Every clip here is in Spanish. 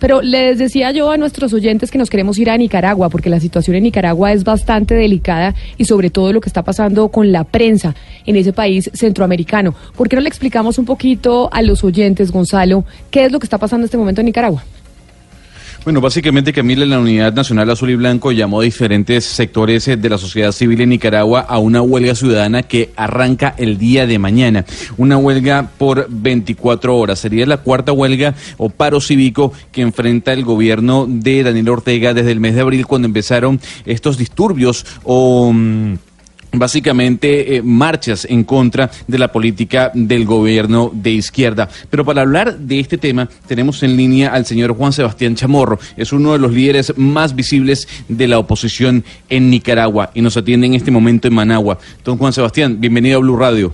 Pero les decía yo a nuestros oyentes que nos queremos ir a Nicaragua porque la situación en Nicaragua es bastante delicada y sobre todo lo que está pasando con la prensa en ese país centroamericano. ¿Por qué no le explicamos un poquito a los oyentes, Gonzalo, qué es lo que está pasando en este momento en Nicaragua? Bueno, básicamente Camila, la Unidad Nacional Azul y Blanco llamó a diferentes sectores eh, de la sociedad civil en Nicaragua a una huelga ciudadana que arranca el día de mañana. Una huelga por 24 horas. Sería la cuarta huelga o paro cívico que enfrenta el gobierno de Daniel Ortega desde el mes de abril cuando empezaron estos disturbios o... Mm, básicamente eh, marchas en contra de la política del gobierno de izquierda. Pero para hablar de este tema tenemos en línea al señor Juan Sebastián Chamorro, es uno de los líderes más visibles de la oposición en Nicaragua y nos atiende en este momento en Managua. Don Juan Sebastián, bienvenido a Blue Radio.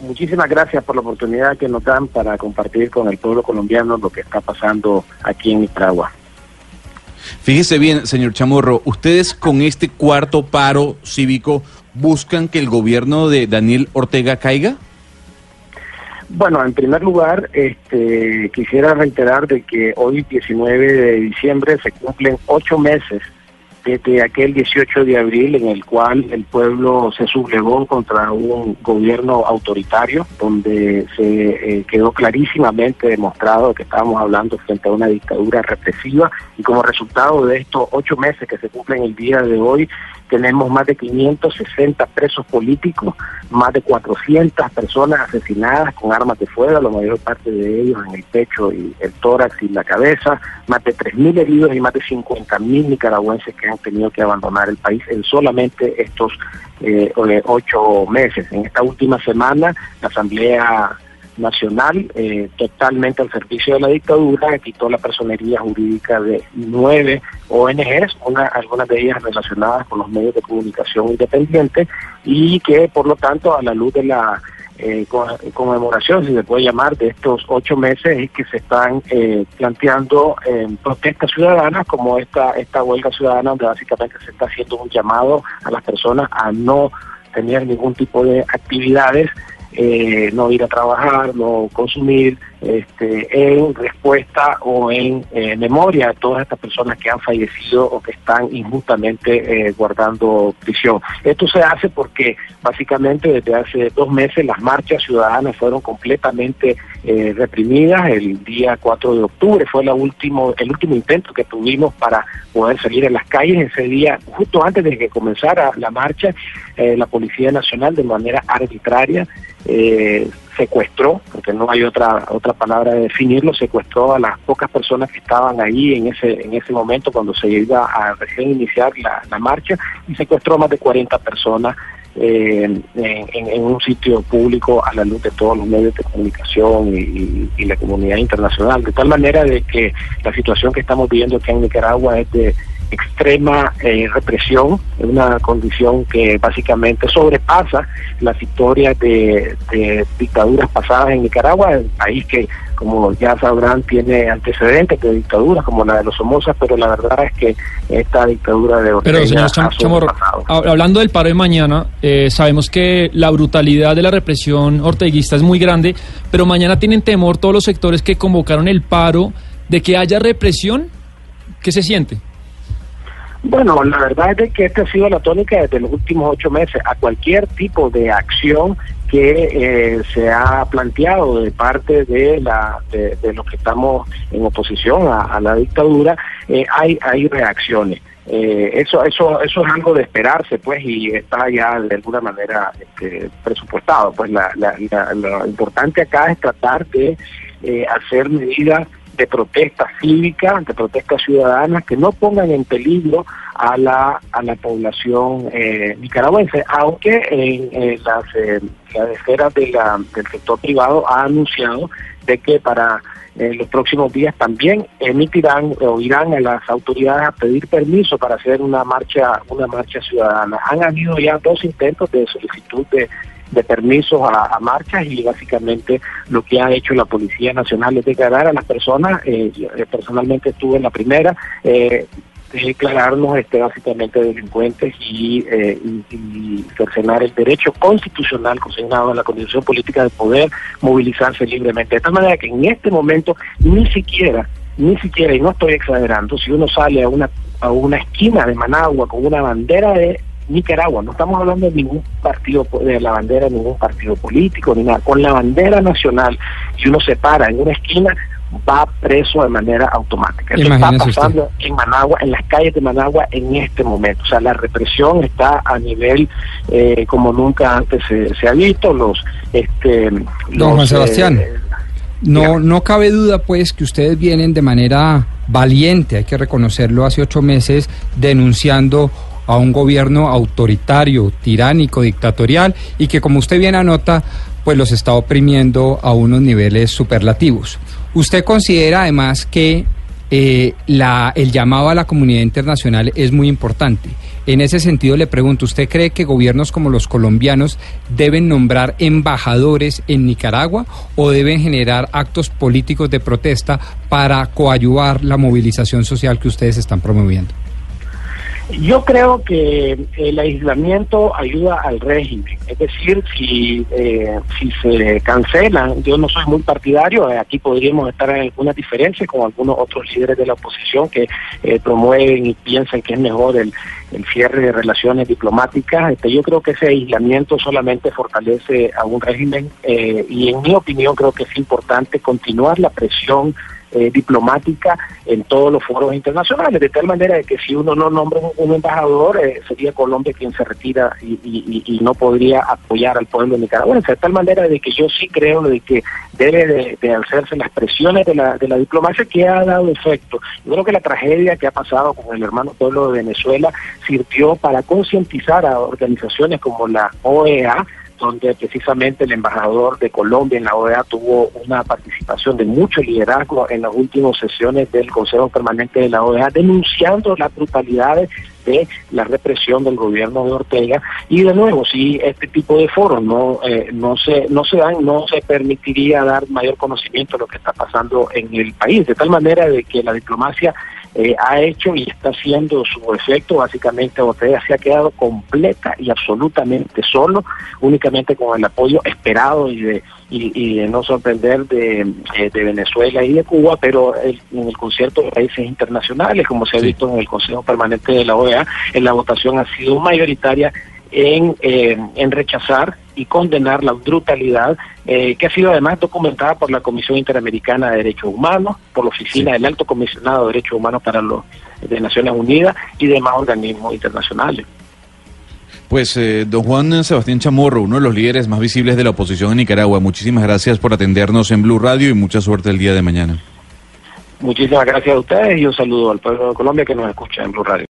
Muchísimas gracias por la oportunidad que nos dan para compartir con el pueblo colombiano lo que está pasando aquí en Nicaragua. Fíjese bien, señor Chamorro, ustedes con este cuarto paro cívico buscan que el gobierno de Daniel Ortega caiga? Bueno, en primer lugar, este, quisiera reiterar de que hoy, 19 de diciembre, se cumplen ocho meses desde aquel 18 de abril en el cual el pueblo se sublevó contra un gobierno autoritario, donde se eh, quedó clarísimamente demostrado que estábamos hablando frente a una dictadura represiva. Y como resultado de estos ocho meses que se cumplen el día de hoy, tenemos más de 560 presos políticos, más de 400 personas asesinadas con armas de fuego, la mayor parte de ellos en el pecho y el tórax y la cabeza, más de 3.000 heridos y más de 50.000 nicaragüenses que han tenido que abandonar el país en solamente estos eh, ocho meses. En esta última semana, la Asamblea nacional eh, totalmente al servicio de la dictadura, quitó la personería jurídica de nueve ONGs, una, algunas de ellas relacionadas con los medios de comunicación independientes y que por lo tanto a la luz de la eh, conmemoración, si se puede llamar, de estos ocho meses es que se están eh, planteando protestas ciudadanas como esta, esta huelga ciudadana donde básicamente se está haciendo un llamado a las personas a no tener ningún tipo de actividades eh, no ir a trabajar, no consumir, este, en respuesta o en eh, memoria a todas estas personas que han fallecido o que están injustamente eh, guardando prisión. Esto se hace porque básicamente desde hace dos meses las marchas ciudadanas fueron completamente reprimidas. El día 4 de octubre fue la último, el último intento que tuvimos para poder salir a las calles. Ese día, justo antes de que comenzara la marcha, la Policía Nacional de manera arbitraria eh, secuestró, porque no hay otra otra palabra de definirlo, secuestró a las pocas personas que estaban ahí en ese en ese momento cuando se iba a recién iniciar la, marcha y secuestró más de 40 personas eh, en, un sitio público a la luz de todos los medios de comunicación y, y, la comunidad internacional, de tal manera de que la situación que estamos viviendo aquí en Nicaragua es de extrema eh, represión, una condición que básicamente sobrepasa las historias de, dictaduras pasadas en Nicaragua, el país que, como ya sabrán, tiene antecedentes de dictaduras como la de los Somozas, pero la verdad es que esta dictadura de Ortega Pero señor Chamorro, hablando del paro de mañana, eh, sabemos que la brutalidad de la represión orteguista es muy grande, pero mañana tienen temor todos los sectores que convocaron el paro de que haya represión. ¿Qué se siente? Bueno, la verdad es que esta ha sido la tónica desde los últimos ocho meses. A cualquier tipo de acción que eh, se ha planteado de parte de, la, de, los que estamos en oposición a, la dictadura, eh, hay, hay reacciones. Eh, eso, eso, eso es algo de esperarse, pues, y está ya de alguna manera este, presupuestado. Pues la, lo importante acá es tratar de hacer medidas de protesta cívica, de protesta ciudadana, que no pongan en peligro a la, a la población eh, nicaragüense, aunque en, las, eh, las esferas de la, del sector privado ha anunciado de que para en los próximos días también emitirán o irán a las autoridades a pedir permiso para hacer una marcha una marcha ciudadana. Han habido ya dos intentos de solicitud de, permisos a, marchas y básicamente lo que ha hecho la Policía Nacional es declarar a las personas, eh, eh personalmente estuve en la primera, eh, declararnos este, básicamente delincuentes y, eh, y, cercenar el derecho constitucional consignado en la Constitución Política de poder movilizarse libremente. De tal manera que en este momento ni siquiera, ni siquiera, y no estoy exagerando, si uno sale a una, a una esquina de Managua con una bandera de Nicaragua, no estamos hablando de ningún partido, de la bandera de ningún partido político, ni nada, con la bandera nacional, y uno se para en una esquina, va preso de manera automática. Eso está pasando en Managua, en las calles de Managua en este momento. O sea, la represión está a nivel eh, como nunca antes se, ha visto. Los, este, Don Juan Sebastián, eh, no, no cabe duda pues que ustedes vienen de manera valiente, hay que reconocerlo, hace ocho meses denunciando a un gobierno autoritario, tiránico, dictatorial y que como usted bien anota, pues los está oprimiendo a unos niveles superlativos. ¿Usted considera además que eh, el llamado a la comunidad internacional es muy importante? En ese sentido le pregunto, ¿usted cree que gobiernos como los colombianos deben nombrar embajadores en Nicaragua o deben generar actos políticos de protesta para coadyuvar la movilización social que ustedes están promoviendo? Yo creo que el aislamiento ayuda al régimen, es decir, si, eh, si se cancelan, yo no soy muy partidario, eh, aquí podríamos estar en algunas diferencias con algunos otros líderes de la oposición que eh, promueven y piensan que es mejor el, el cierre de relaciones diplomáticas. Este, yo creo que ese aislamiento solamente fortalece a un régimen y en mi opinión creo que es importante continuar la presión eh, diplomática en todos los foros internacionales, de tal manera que si uno no nombra un, embajador, eh, sería Colombia quien se retira y, no podría apoyar al pueblo nicaragüense, de tal manera de que yo sí creo de que debe de, hacerse las presiones de la, de la diplomacia que ha dado efecto. Yo creo que la tragedia que ha pasado con el hermano pueblo de Venezuela sirvió para concientizar a organizaciones como la OEA, donde precisamente el embajador de Colombia en la OEA tuvo una participación de mucho liderazgo en las últimas sesiones del Consejo Permanente de la OEA, denunciando las brutalidades de la represión del gobierno de Ortega. Y de nuevo si este tipo de foros no eh, no se no se dan no se permitiría dar mayor conocimiento de lo que está pasando en el país de tal manera de que la diplomacia eh, ha hecho y está haciendo su efecto. Básicamente Ortega se ha quedado completa y absolutamente solo, únicamente con el apoyo esperado y de, y, de no sorprender de, eh, de, Venezuela y de Cuba, pero en el concierto de países internacionales, como se ha visto en el Consejo Permanente de la OEA, en la votación ha sido mayoritaria en, eh, en rechazar y condenar la brutalidad eh, que ha sido además documentada por la Comisión Interamericana de Derechos Humanos, por la Oficina del Alto Comisionado de Derechos Humanos para los de Naciones Unidas y demás organismos internacionales. Pues eh, don Juan Sebastián Chamorro, uno de los líderes más visibles de la oposición en Nicaragua, muchísimas gracias por atendernos en Blue Radio y mucha suerte el día de mañana. Muchísimas gracias a ustedes y un saludo al pueblo de Colombia que nos escucha en Blue Radio.